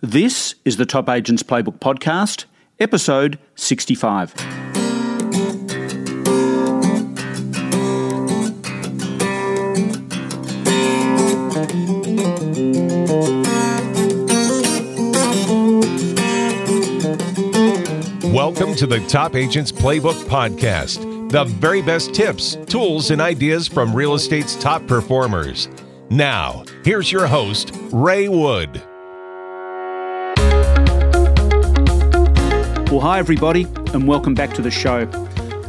This is the Top Agents Playbook Podcast, episode 65. Welcome to the Top Agents Playbook Podcast, the very best tips, tools, and ideas from real estate's top performers. Now, here's your host, Ray Wood. Well, hi, everybody, and welcome back to the show.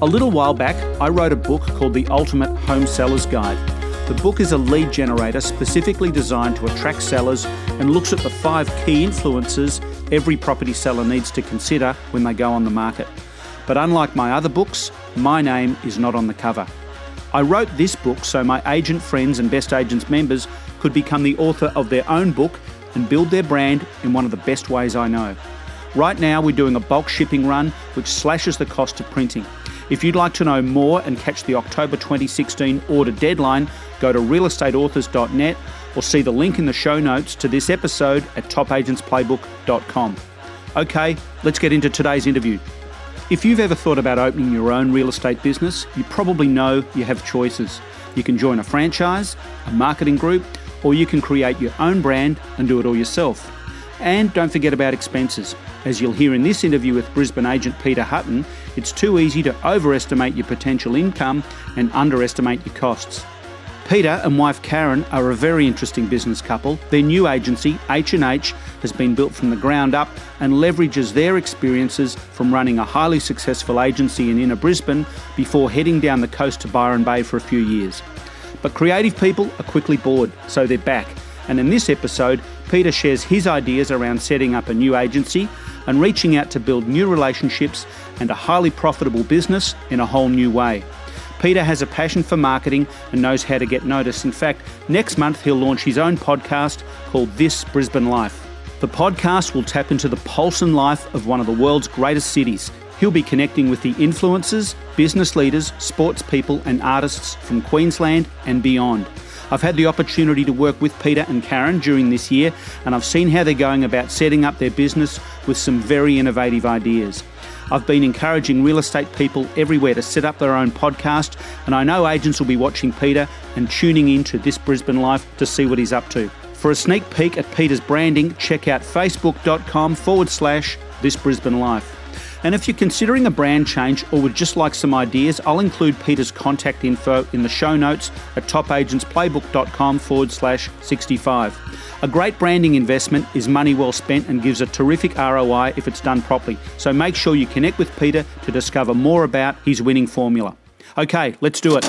A little while back, I wrote a book called The Ultimate Home Seller's Guide. The book is a lead generator specifically designed to attract sellers and looks at the five key influences every property seller needs to consider when they go on the market. But unlike my other books, my name is not on the cover. I wrote this book so my agent friends and Best Agents members could become the author of their own book and build their brand in one of the best ways I know. Right now, we're doing a bulk shipping run which slashes the cost of printing. If you'd like to know more and catch the October 2016 order deadline, go to realestateauthors.net or see the link in the show notes to this episode at topagentsplaybook.com. Okay, let's get into today's interview. If you've ever thought about opening your own real estate business, you probably know you have choices. You can join a franchise, a marketing group, or you can create your own brand and do it all yourself. And don't forget about expenses. As you'll hear in this interview with Brisbane agent Peter Hutton, it's too easy to overestimate your potential income and underestimate your costs. Peter and wife Karen are a very interesting business couple. Their new agency, H&H, has been built from the ground up and leverages their experiences from running a highly successful agency in inner Brisbane before heading down the coast to Byron Bay for a few years. But creative people are quickly bored, so they're back. And in this episode, Peter shares his ideas around setting up a new agency and reaching out to build new relationships and a highly profitable business in a whole new way. Peter has a passion for marketing and knows how to get noticed. In fact, next month he'll launch his own podcast called This Brisbane Life. The podcast will tap into the pulse and life of one of the world's greatest cities. He'll be connecting with the influencers, business leaders, sports people, and artists from Queensland and beyond. I've had the opportunity to work with Peter and Karen during this year, and I've seen how they're going about setting up their business with some very innovative ideas. I've been encouraging real estate people everywhere to set up their own podcast, and I know agents will be watching Peter and tuning in to This Brisbane Life to see what he's up to. For a sneak peek at Peter's branding, check out facebook.com forward slash This Brisbane Life. And if you're considering a brand change or would just like some ideas, I'll include Peter's contact info in the show notes at topagentsplaybook.com forward slash 65. A great branding investment is money well spent and gives a terrific ROI if it's done properly. So make sure you connect with Peter to discover more about his winning formula. Okay, let's do it.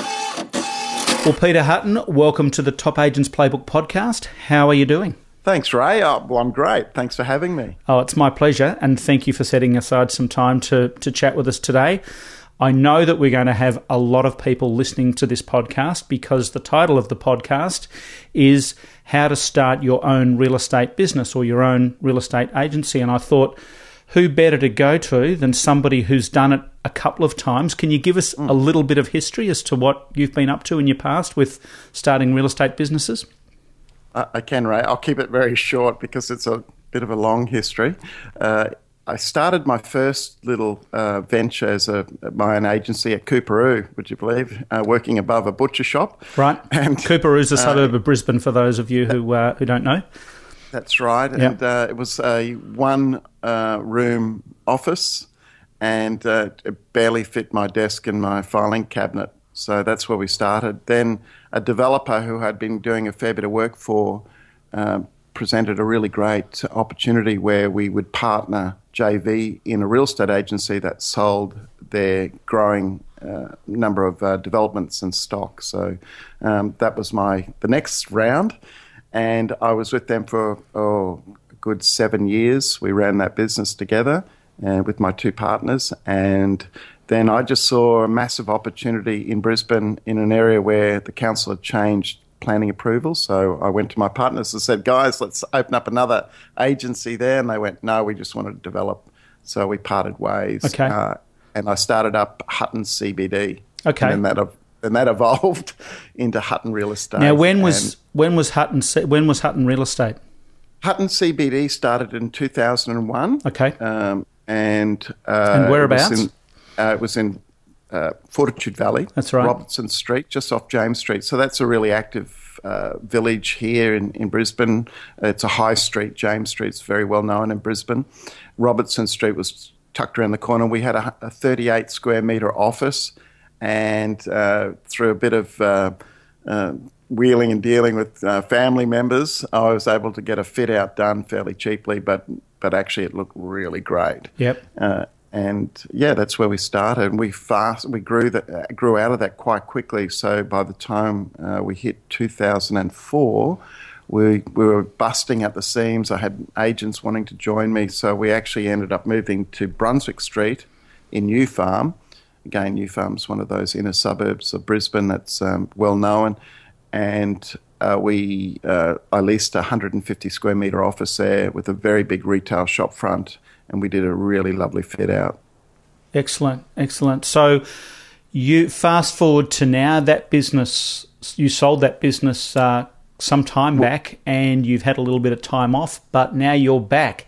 Well, Peter Hutton, welcome to the Top Agents Playbook podcast. How are you doing? Thanks, Ray. Oh, well, I'm great. Thanks for having me. Oh, it's my pleasure, and thank you for setting aside some time to to chat with us today. I know that we're going to have a lot of people listening to this podcast because the title of the podcast is How to Start Your Own Real Estate Business or Your Own Real Estate Agency. And I thought, who better to go to than somebody who's done it a couple of times? Can you give us hmm. a little bit of history as to what you've been up to in your past with starting real estate businesses? I can, Ray. I'll keep it very short because it's a bit of a long history. Uh, I started my first little uh, venture as a my own agency at Coorparoo, would you believe, uh, working above a butcher shop. Right. And is a suburb of Brisbane for those of you who uh, who don't know. That's right. Yep. And uh, it was a one uh, room office, and it barely fit my desk and my filing cabinet. So that's where we started. Then a developer who had been doing a fair bit of work for uh, presented a really great opportunity where we would partner JV in a real estate agency that sold their growing uh, number of uh, developments and stock. So um, that was my the next round, and I was with them for oh, a good seven years. We ran that business together and uh, with my two partners, and then I just saw a massive opportunity in Brisbane in an area where the council had changed planning approval. So I went to my partners and said, guys, let's open up another agency there. And they went, no, we just want to develop. So we parted ways. Okay. Uh, and I started up Hutton CBD. Okay. And that, and that evolved into Hutton Real Estate. Now, when was when was Hutton when was Hutton Real Estate? Hutton CBD started in 2001. Okay. Um, and uh, and whereabouts? It was in, uh, it was in uh, Fortitude Valley. That's right. Robertson Street, just off James Street. So that's a really active uh, village here in, in Brisbane. It's a high street. James Street's very well known in Brisbane. Robertson Street was tucked around the corner. We had a, a 38 square metre office, and uh, through a bit of uh, uh, wheeling and dealing with uh, family members, I was able to get a fit out done fairly cheaply, but but actually it looked really great. Yep. And yeah, that's where we started. We fast, we grew that, grew out of that quite quickly. So by the time uh, we hit 2004, we we were busting at the seams. I had agents wanting to join me, so we actually ended up moving to Brunswick Street in New Farm. Again, New Farm's one of those inner suburbs of Brisbane that's um, well known, and uh, we uh, I leased a 150 square metre office there with a very big retail shop front and we did a really lovely fit out. Excellent, excellent. So you fast forward to now that business, you sold that business uh, some time back, and you've had a little bit of time off, but now you're back.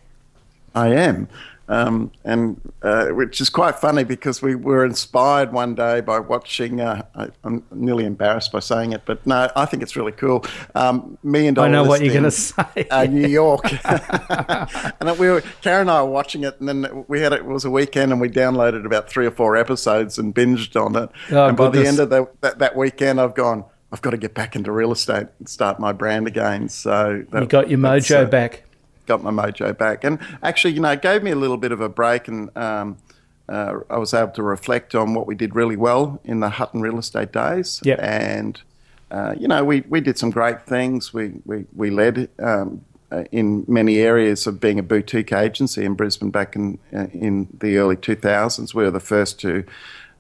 I am. Um, and uh, which is quite funny because we were inspired one day by watching. Uh, I, am nearly embarrassed by saying it, but no, I think it's really cool. Um, Million Dollar. I know what you're going to say. Uh, New York, and we were Karen and I were watching it, and then we had it, it was a weekend, and we downloaded about three or four episodes and binged on it. Oh, and by the end of the, that, that weekend, I've gone. I've got to get back into real estate and start my brand again. So that, you got your mojo uh, back got my mojo back. And actually, you know, it gave me a little bit of a break, and um, uh, I was able to reflect on what we did really well in the Hutton real estate days. Yep. And uh, you know, we, we did some great things. We we we led. Um, uh, in many areas of being a boutique agency in Brisbane back in uh, in the early 2000s, we were the first to,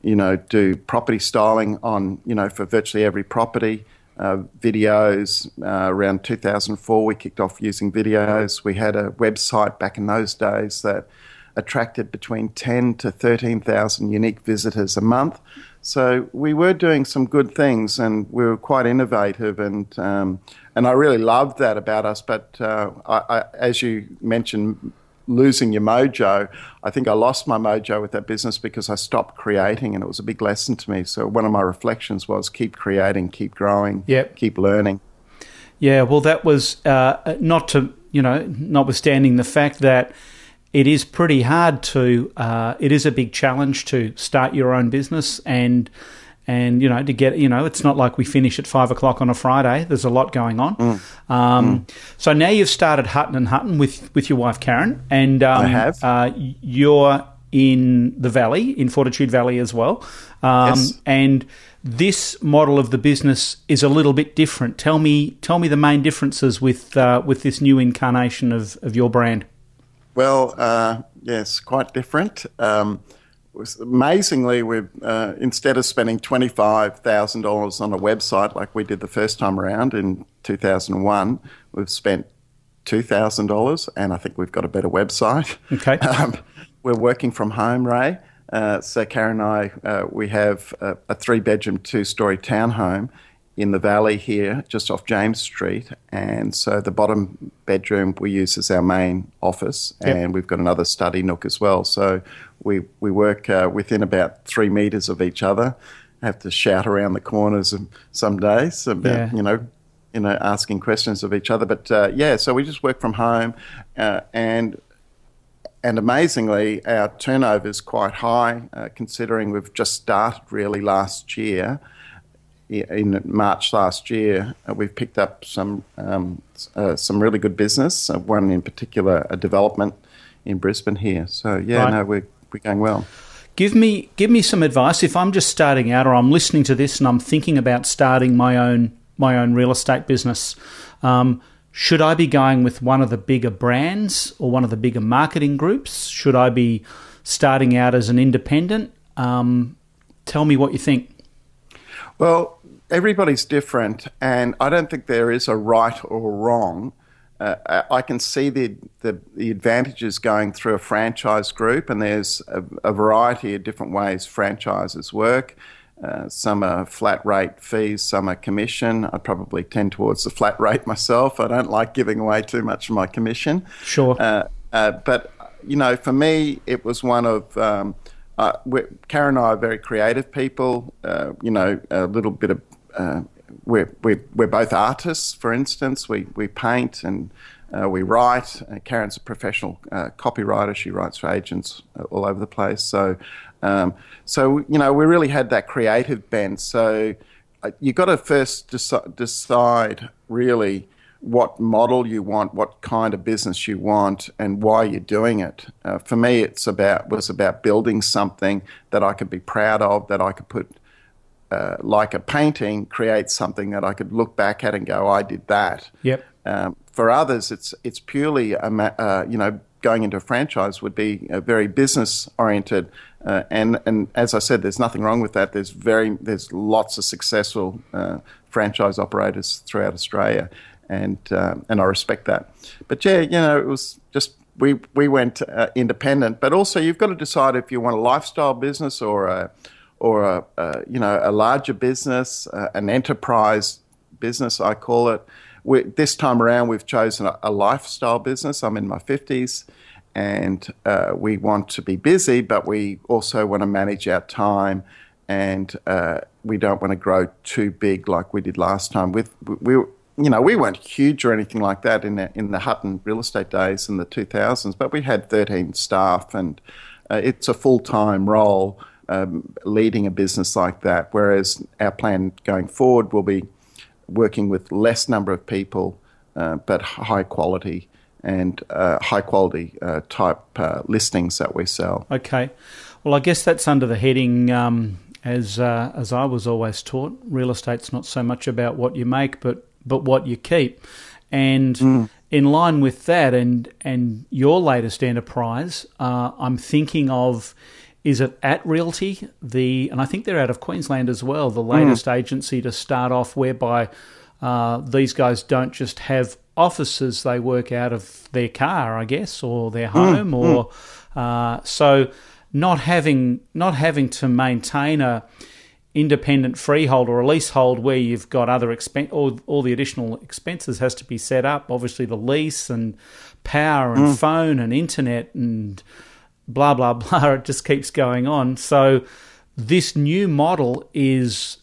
you know, do property styling on you know for virtually every property uh, videos. Uh, around 2004, we kicked off using videos. We had a website back in those days that attracted between 10 to 13,000 unique visitors a month. So we were doing some good things, and we were quite innovative, and um, and I really loved that about us. But uh, I, I, as you mentioned, losing your mojo. I think I lost my mojo with that business because I stopped creating, and it was a big lesson to me. So one of my reflections was keep creating, keep growing, yep. keep learning. Yeah, well, that was uh, not to you know, notwithstanding the fact that it is pretty hard to, uh, it is a big challenge to start your own business and and you know to get you know it's not like we finish at five o'clock on a Friday. There's a lot going on. Mm. Um, mm. So now you've started Hutton and Hutton with with your wife Karen, and um, I have. Uh, you're in the valley in Fortitude Valley as well, um, yes. and this model of the business is a little bit different. Tell me tell me the main differences with uh, with this new incarnation of of your brand. Well, uh, yes, quite different. Um, amazingly, we uh, instead of spending twenty five thousand dollars on a website like we did the first time around in two thousand one, we've spent two thousand dollars, and I think we've got a better website. Okay, um, we're working from home, Ray. Uh, so Karen and I, uh, we have a, a three bedroom, two story townhome in the valley here, just off James Street. And so the bottom bedroom we use as our main office, yep. and we've got another study nook as well. So we we work uh, within about three meters of each other. Have to shout around the corners some days about yeah. you know. You know, asking questions of each other, but uh, yeah. So we just work from home, uh, and and amazingly, our turnover is quite high, uh, considering we've just started really last year in March last year, uh, we've picked up some um, uh, some really good business. Uh, one in particular, a development in Brisbane here. So yeah, right. no, we're we're going well. Give me give me some advice if I'm just starting out, or I'm listening to this and I'm thinking about starting my own my own real estate business. Um, should I be going with one of the bigger brands or one of the bigger marketing groups? Should I be starting out as an independent? Um, tell me what you think. Well, everybody's different, and I don't think there is a right or wrong. Uh, I can see the, the, the advantages going through a franchise group, and there's a, a, variety of different ways franchises work. Uh, some are flat rate fees, some are commission. I probably tend towards the flat rate myself. I don't like giving away too much of my commission. Sure. Uh, uh, but, you know, for me, it was one of. Um, uh, Karen and I are very creative people. Uh, you know, a little bit of. Uh, we're, we're, we're both artists, for instance. We, we paint and we write. Karen's a professional copywriter. She writes for agents all over the place. So um, so you know, we really had that creative bent. So uh, you got to first deci- decide really what model you want, what kind of business you want, and why you're doing it. Uh, for me, it's about was about building something that I could be proud of, that I could put. Uh, like a painting, create something that I could look back at and go, "I did that." Yep. Um, for others, it's it's purely a uh, you know going into a franchise would be very business oriented. Uh, and and as I said, there's nothing wrong with that. There's very there's lots of successful uh, franchise operators throughout Australia, and uh, and I respect that. But yeah, you know, it was just we we went uh, independent. But also, you've got to decide if you want a lifestyle business or a or a, a you know a larger business, uh, an enterprise business, I call it we, this time around, we've chosen a, a, lifestyle business. I'm in my 50s and uh, we want to be busy, but we also want to manage our time and uh, we don't want to grow too big like we did last time. With we, you know, we weren't huge or anything like that in the, in the Hutton real estate days in the 2000s, but we had 13 staff and uh, it's a full time role um, leading a business like that. Whereas our plan going forward will be working with less number of people, uh, but high quality and uh, high quality uh, type uh, listings that we sell. Okay, well, I guess that's under the heading. Um, as uh, as I was always taught, real estate's not so much about what you make, but but what you keep. And mm. in line with that, and and your latest enterprise, uh, I'm thinking of is it at Realty, the and I think they're out of Queensland as well, the latest mm. agency to start off, whereby uh, these guys don't just have offices; they work out of their car, I guess, or their mm, home, mm. or uh, so not having not having to maintain a independent freehold or a leasehold where you've got other expense all, all the additional expenses has to be set up obviously the lease and power and mm. phone and internet and blah blah blah. It just keeps going on. So this new model is,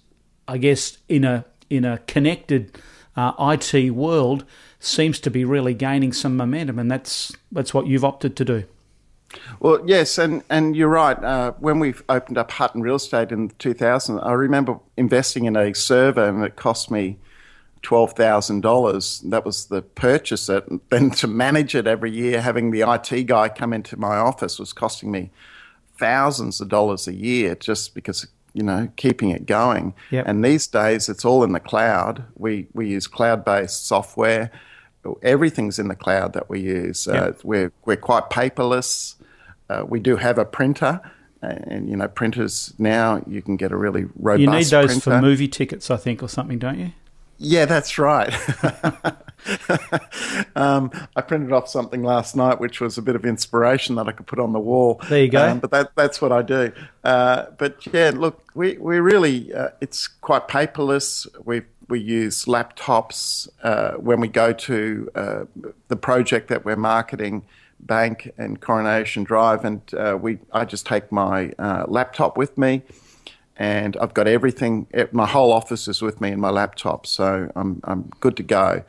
I guess, in a in a connected uh, IT world, seems to be really gaining some momentum, and that's that's what you've opted to do. Well, yes, and, and you're right. Uh, when we opened up Hutton Real Estate in 2000, I remember investing in a server, and it cost me twelve thousand dollars. That was the purchase it. And then to manage it every year, having the IT guy come into my office was costing me thousands of dollars a year just because you know keeping it going. Yep. And these days, it's all in the cloud. We we use cloud based software. Everything's in the cloud that we use. Yep. Uh, we're we're quite paperless. Uh, we do have a printer and you know printers now you can get a really robust. You need those printer. for movie tickets, I think, or something, don't you? Yeah, that's right. um, I printed off something last night, which was a bit of inspiration that I could put on the wall. There you go. Um, but that, that's what I do. Uh, but yeah, look, we we really uh, it's quite paperless. We we use laptops uh, when we go to uh, the project that we're marketing. Bank and Coronation Drive, and uh, we I just take my uh, laptop with me and I've got everything. My whole office is with me in my laptop, so I'm I'm good to go.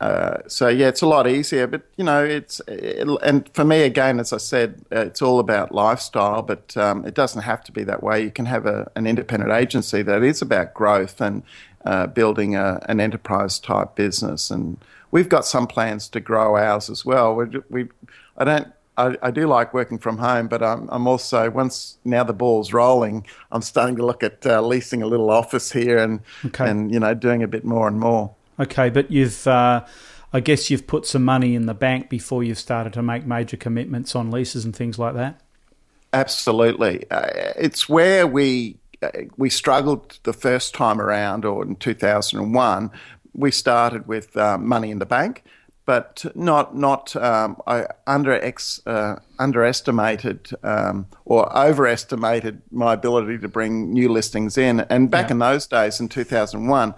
Uh, so yeah, it's a lot easier, but you know, it's it, and for me again, as I said, uh, it's all about lifestyle. But um, it doesn't have to be that way. You can have a, an independent agency that is about growth and uh, building a, an enterprise type business. And we've got some plans to grow ours as well. We, we I don't I, I, do like working from home, but I'm, I'm, also once now the ball's rolling, I'm starting to look at uh, leasing a little office here and okay. and you know doing a bit more and more. Okay, but you've uh, I guess you've put some money in the bank before you've started to make major commitments on leases and things like that. Absolutely, uh, it's where we uh, we struggled the first time around, or in 2001, we started with uh, money in the bank but not not um, I under ex, uh, underestimated um, or overestimated my ability to bring new listings in. And back yeah. in those days, in 2001,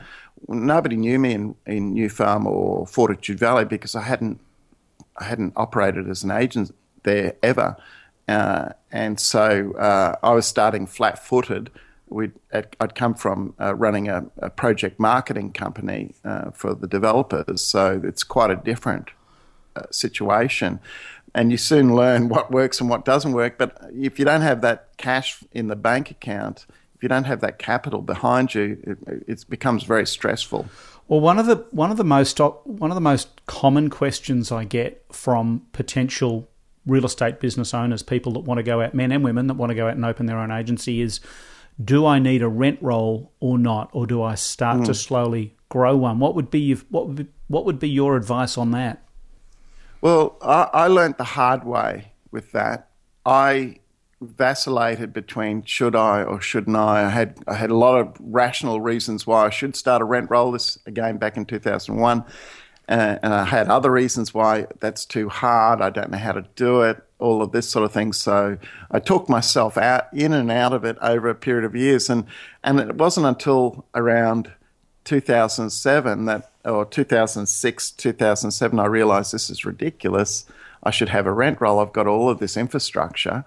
nobody knew me in, in New Farm or Fortitude Valley because I hadn't I hadn't operated as an agent there ever. Uh, and so uh, I was starting flat footed. I'd come from uh, running a, a, project marketing company uh, for the developers, so it's quite a different uh, situation. And you soon learn what works and what doesn't work. But if you don't have that cash in the bank account, if you don't have that capital behind you, it, it becomes very stressful. Well, one of the one of the most one of the most common questions I get from potential real estate business owners, people that want to go out, men and women that want to go out and open their own agency, is do I need a rent roll or not, or do I start mm. to slowly grow one? What would be what would be, what would be your advice on that? Well, I, I learned the hard way with that. I vacillated between should I or shouldn't I. I had I had a lot of rational reasons why I should start a rent roll. This again back in 2001, uh, and I had other reasons why that's too hard. I don't know how to do it. All of this sort of thing. So I talked myself out in and out of it over a period of years, and and it wasn't until around 2007 that or 2006 2007 I realized this is ridiculous. I should have a rent roll. I've got all of this infrastructure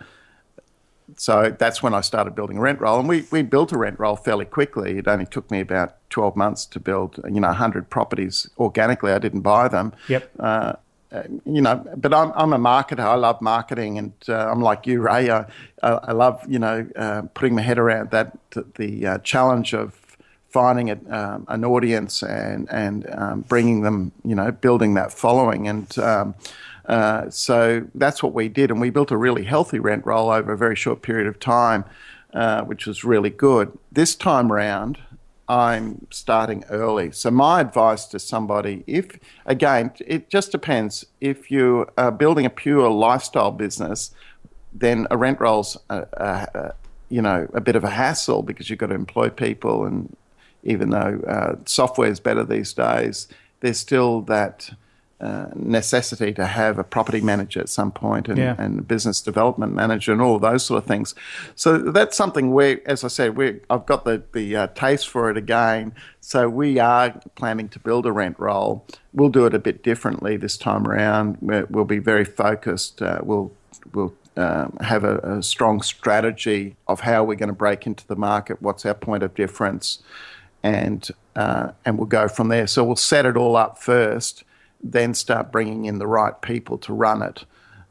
so that's when I started building a rent roll, and we, we built a rent roll fairly quickly. It only took me about twelve months to build, you know, hundred properties organically. I didn't buy them. Yep. Uh, you know, but I'm I'm a marketer. I love marketing, and uh, I'm like you, Ray. I, I love you know uh, putting my head around that the uh, challenge of finding a, um, an audience and and um, bringing them, you know, building that following and. Um, uh, so that's what we did, and we built a really healthy rent roll over a very short period of time, uh, which was really good. This time round, I'm starting early. So my advice to somebody, if again, it just depends. If you are building a pure lifestyle business, then a rent roll's a, a, a, you know a bit of a hassle because you've got to employ people, and even though uh, software is better these days, there's still that uh, necessity to have a property manager at some point and, yeah. and business development manager and all those sort of things. So that's something where, as I said, we I've got the, the uh, taste for it again. So we are planning to build a rent roll. We'll do it a bit differently this time around. We'll be very focused. Uh, we'll we'll um, have a, a, strong strategy of how we're going to break into the market. What's our point of difference, and uh, and we'll go from there. So we'll set it all up first then start bringing in the right people to run it.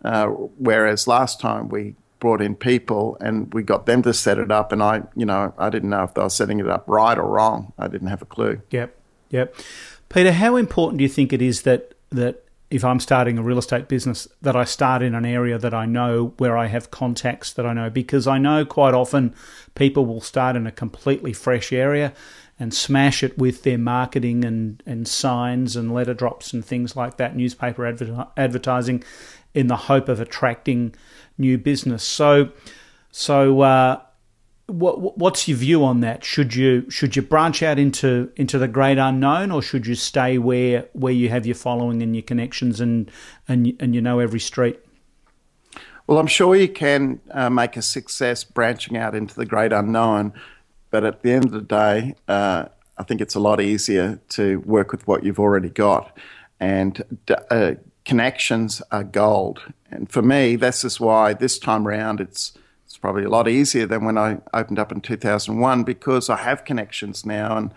Uh, whereas last time we brought in people and we got them to set it up, and I, you know, I didn't know if they were setting it up right or wrong. I didn't have a clue. Yep, yep. Peter, how important do you think it is that that if I'm starting a real estate business, that I start in an area that I know where I have contacts that I know? Because I know quite often people will start in a completely fresh area and smash it with their marketing and, and signs and letter drops and things like that, newspaper adver- advertising, in the hope of attracting new business. So, so uh, what, what's your view on that? Should you should you branch out into into the great unknown, or should you stay where where you have your following and your connections and and and you know every street? Well, I'm sure you can uh, make a success branching out into the great unknown. But at the end of the day, uh, I think it's a lot easier to work with what you've already got. And uh, connections are gold. And for me, this is why this time around it's it's probably a lot easier than when I opened up in 2001 because I have connections now and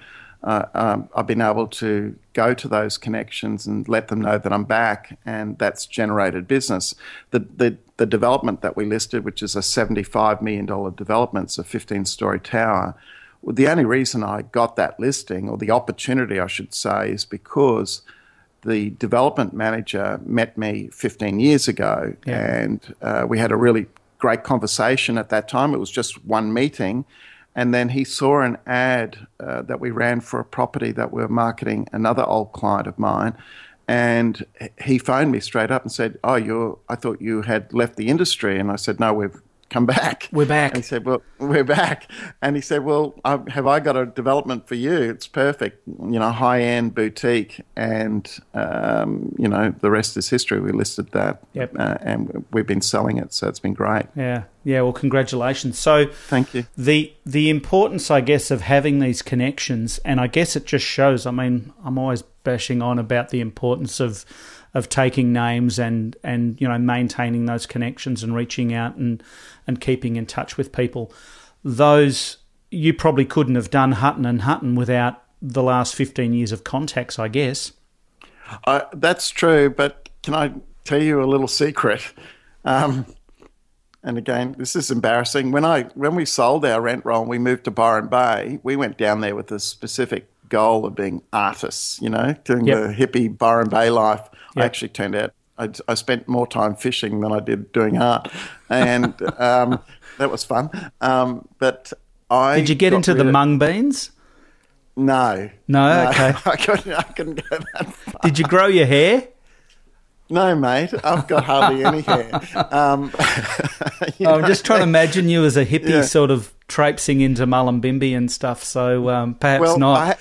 uh, um, I've been able to go to those connections and let them know that I'm back, and that's generated business. The, the, the development that we listed, which is a $75 million development, it's a 15 story tower. Well, the only reason I got that listing, or the opportunity, I should say, is because the development manager met me 15 years ago, yeah. and uh, we had a really great conversation at that time. It was just one meeting and then he saw an ad uh, that we ran for a property that we were marketing another old client of mine. And he phoned me straight up and said, "Oh, you I thought you had left the industry." And I said, "No, we've come back. We're back. And he said, well, we're back. And he said, well, I, have I got a development for you? It's perfect. You know, high end boutique. And, um, you know, the rest is history. We listed that. Yep. Uh, and we've been selling it. So it's been great. Yeah. Yeah. Well, congratulations. So thank you. The, the importance, I guess, of having these connections, and I guess it just shows, I mean, I'm always bashing on about the importance of, of taking names and and you know maintaining those connections and reaching out and and keeping in touch with people. Those you probably couldn't have done Hutton and Hutton without the last fifteen years of contacts, I guess. Uh, that's true, but can I tell you a little secret? Um, and again, this is embarrassing. When I when we sold our rent roll and we moved to Byron Bay, we went down there with a specific goal of being artists, you know, doing yep. the hippie Byron Bay life. Yep. I actually turned out I, I, spent more time fishing than I did doing art, and um, that was fun. Um, but I did you get into the mung beans? No, no, no, okay. I couldn't. I couldn't go that far. Did you grow your hair? No, mate. I've got hardly any hair. Um, I'm just trying to imagine you as a hippie, yeah. sort of traipsing into Mullumbimby and stuff. So um, perhaps well, not. I,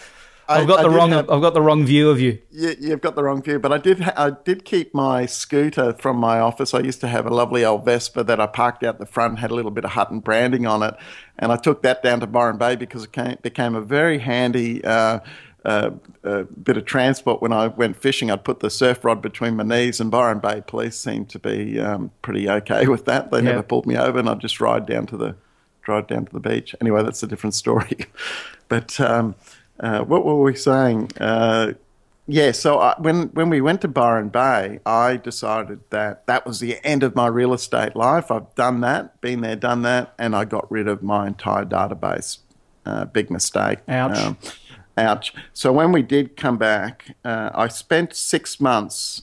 I've got I the wrong. Have, I've got the wrong view of you. you. You've got the wrong view, but I did. I did keep my scooter from my office. I used to have a lovely old Vespa that I parked out the front, had a little bit of Hutton branding on it, and I took that down to Byron Bay because it came, became a very handy. Uh, uh, uh, bit of transport when I went fishing. I'd put the surf rod between my knees, and Byron Bay police seemed to be um, pretty okay with that. They never pulled me over, and I'd just ride down to the drive down to the beach. Anyway, that's a different story. but um, uh, what were we saying? Uh, yeah, so I, when when we went to Byron Bay, I decided that that was the end of my real estate life. I've done that, been there, done that, and I got rid of my entire database. Uh, big mistake. Ouch. Um, ouch. So when we did come back, uh, I spent six months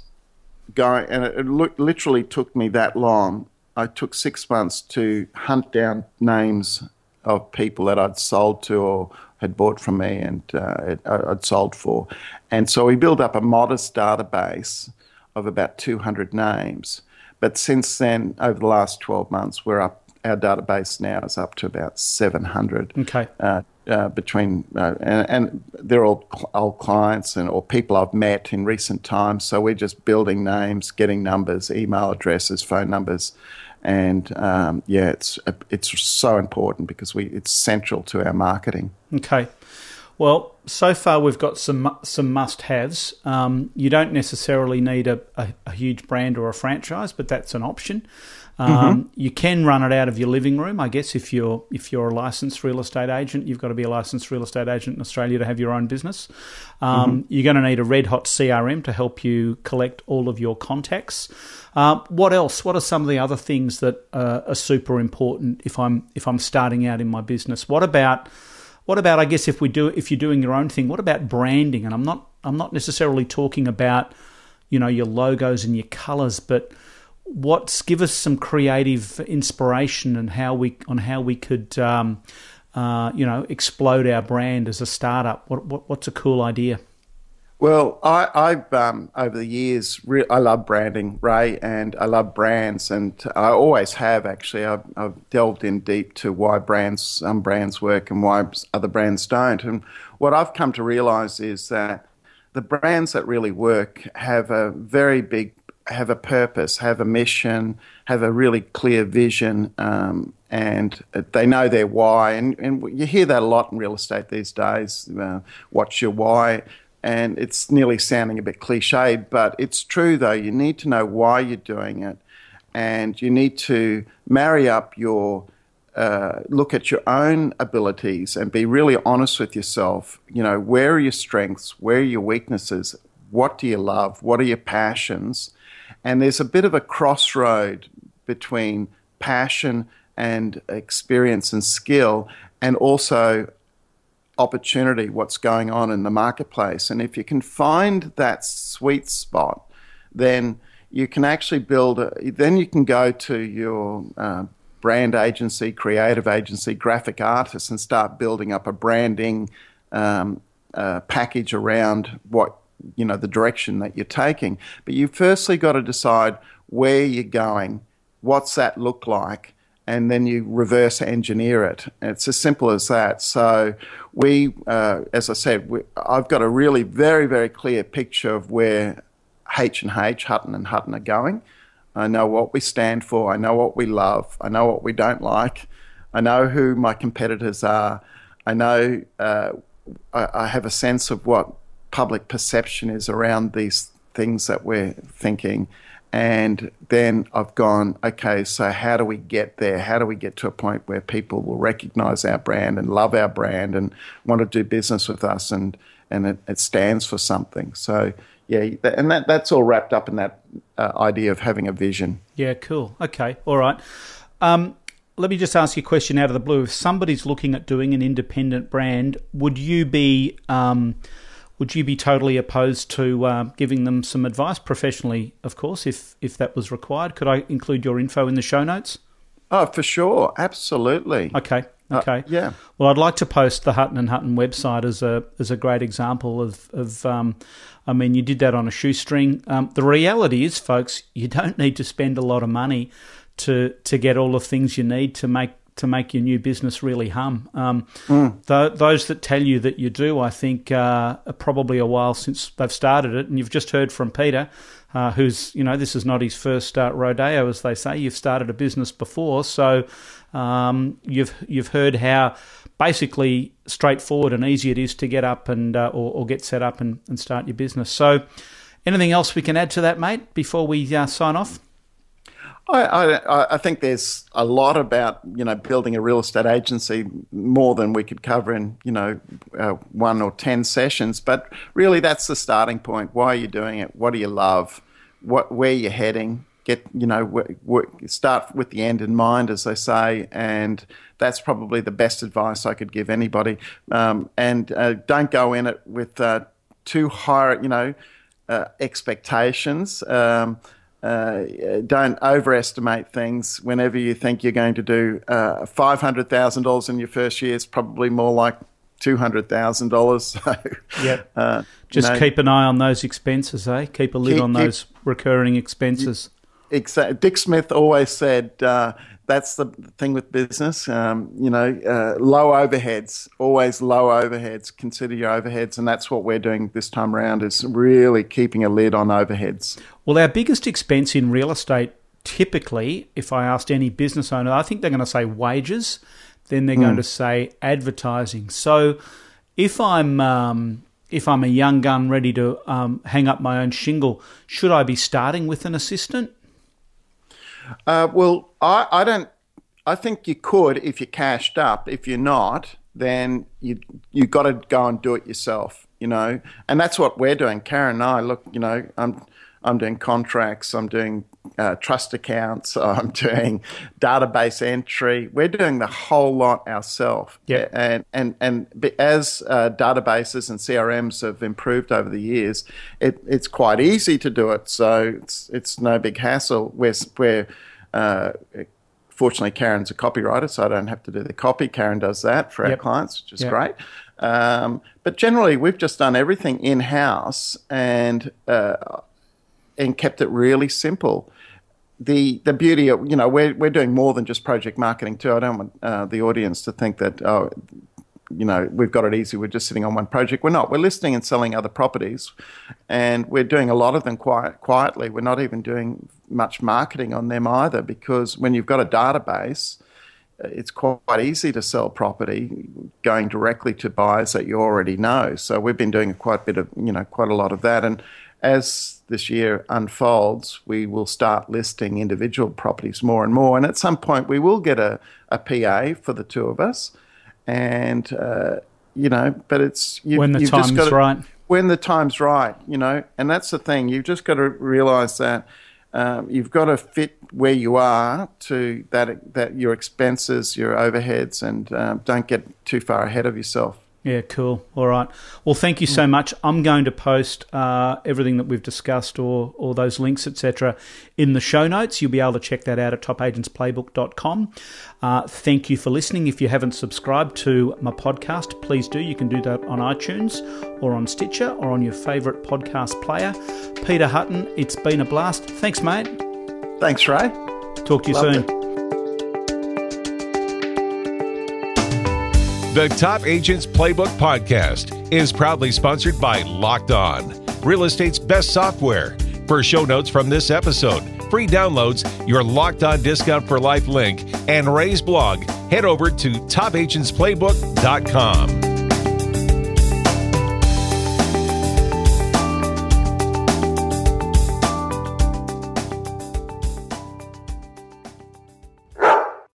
going, and it, it literally took me that long. I took six months to hunt down names of people that I'd sold to or had bought from me and uh, I'd sold for. And so we built up a modest database of about 200 names. But since then, over the last 12 months, we're up. Our database now is up to about 700. Okay. Uh, uh, between uh, and, and, they're all old clients and or people I've met in recent times. So we're just building names, getting numbers, email addresses, phone numbers, and um, yeah, it's it's so important because we it's central to our marketing. Okay. Well, so far we've got some some must-haves. Um, you don't necessarily need a, a, a, huge brand or a franchise, but that's an option. Um, mm-hmm. You can run it out of your living room, I guess. If you're if you're a licensed real estate agent, you've got to be a licensed real estate agent in Australia to have your own business. Um, mm-hmm. You're going to need a red hot CRM to help you collect all of your contacts. Uh, what else? What are some of the other things that uh, are super important if I'm if I'm starting out in my business? What about what about I guess if we do if you're doing your own thing? What about branding? And I'm not I'm not necessarily talking about you know your logos and your colors, but what's give us some creative inspiration and how we on how we could um, uh, you know explode our brand as a startup. What, what what's a cool idea? Well, I, have um, over the years, re- I love branding, Ray, and I love brands, and I always have actually. I've, I've, delved in deep to why brands, some brands work and why other brands don't. And what I've come to realize is that the brands that really work have a very big, have a purpose, have a mission, have a really clear vision, um, and they know their why. And, and you hear that a lot in real estate these days. Uh, what's your why? and it's nearly sounding a bit cliched, but it's true though. You need to know why you're doing it, and you need to marry up your uh, look at your own abilities and be really honest with yourself. You know, where are your strengths? Where are your weaknesses? What do you love? What are your passions? And there's a bit of a crossroad between passion and experience and skill, and also opportunity, what's going on in the marketplace. And if you can find that sweet spot, then you can actually build, a, then you can go to your uh, brand agency, creative agency, graphic artist, and start building up a branding um, uh, package around what, you know, the direction that you're taking. But you firstly got to decide where you're going, what's that look like, and then you reverse engineer it. It's as simple as that. So we, uh, as I said, we, I've got a really very very clear picture of where H and H Hutton and Hutton are going. I know what we stand for. I know what we love. I know what we don't like. I know who my competitors are. I know uh, I, I have a sense of what public perception is around these things that we're thinking. And then I've gone, okay, so how do we get there? How do we get to a point where people will recognize our brand and love our brand and want to do business with us and, and it, it stands for something? So, yeah, and that, that's all wrapped up in that uh, idea of having a vision. Yeah, cool. Okay, all right. Um, let me just ask you a question out of the blue. If somebody's looking at doing an independent brand, would you be um, would you be totally opposed to uh, giving them some advice professionally? Of course, if if that was required, could I include your info in the show notes? Oh, for sure, absolutely. Okay, uh, okay, uh, yeah. Well, I'd like to post the Hutton and Hutton website as a as a great example of of. Um, I mean, you did that on a shoestring. Um, the reality is, folks, you don't need to spend a lot of money to to get all the things you need to make to make your new business really hum. Um, mm. th- those that tell you that you do, I think, uh, are probably a while since they've started it. And you've just heard from Peter, uh, who's, you know, this is not his first uh, rodeo, as they say. You've started a business before, so um, you've you've heard how basically straightforward and easy it is to get up and uh, or, or, get set up and, and, start your business. So, anything else we can add to that, mate, before we uh, sign off? I, I, I, think there's a lot about you know building a real estate agency more than we could cover in you know uh, one or ten sessions. But really, that's the starting point. Why are you doing it? What do you love? What where you're heading? Get you know start with the end in mind, as they say, and that's probably the best advice I could give anybody. Um, and uh, don't go in it with uh, too high you know uh, expectations. Um, uh, don't overestimate things. Whenever you think you're going to do uh, five hundred thousand dollars in your first year, it's probably more like two hundred thousand dollars. So, yeah, uh, just you know, keep an eye on those expenses, eh? Keep a lid keep, on those keep, recurring expenses. Exactly. Dick Smith always said uh, that's the thing with business. Um, you know, uh, low overheads, always low overheads. Consider your overheads, and that's what we're doing this time around. Is really keeping a lid on overheads. Well, our biggest expense in real estate, typically, if I asked any business owner, I think they're going to say wages. Then they're mm. going to say advertising. So, if I'm um, if I'm a young gun ready to um, hang up my own shingle, should I be starting with an assistant? Uh, well, I, I don't. I think you could if you're cashed up. If you're not, then you you got to go and do it yourself. You know, and that's what we're doing. Karen and I look. You know, I'm I'm doing contracts. I'm doing uh, trust accounts. I'm doing database entry. We're doing the whole lot ourselves. Yeah. And and and as uh, databases and CRMs have improved over the years, it, it's quite easy to do it. So it's it's no big hassle. We're we're uh, fortunately Karen's a copywriter, so I don't have to do the copy. Karen does that for yep. our clients, which is yep. great. Um, but generally, we've just done everything in house and uh, and kept it really simple. The the beauty of you know we're we're doing more than just project marketing too. I don't want uh, the audience to think that oh you know we've got it easy. We're just sitting on one project. We're not. We're listing and selling other properties, and we're doing a lot of them quiet, quietly. We're not even doing much marketing on them either because when you've got a database it's quite easy to sell property going directly to buyers that you already know. So we've been doing quite a bit of, you know, quite a lot of that. And as this year unfolds, we will start listing individual properties more and more. And at some point, we will get a, a PA for the two of us. And, uh, you know, but it's you, when the time's gotta, right. When the time's right, you know, and that's the thing. You've just got to realize that um, you've got to fit where you are to that that your expenses, your overheads, and um, don't get too far ahead of yourself. Yeah, cool. All right. Well, thank you so much. I'm going to post uh, everything that we've discussed or, or those links, etc., in the show notes. You'll be able to check that out at topagentsplaybook.com. Uh, thank you for listening. If you haven't subscribed to my podcast, please do. You can do that on iTunes or on Stitcher or on your favourite podcast player. Peter Hutton, it's been a blast. Thanks, mate. Thanks, Ray. Talk to you Loved soon. It. The Top Agents Playbook podcast is proudly sponsored by Locked On, real estate's best software. For show notes from this episode, free downloads, your Locked On discount for life link, and Ray's blog, head over to topagentsplaybook.com.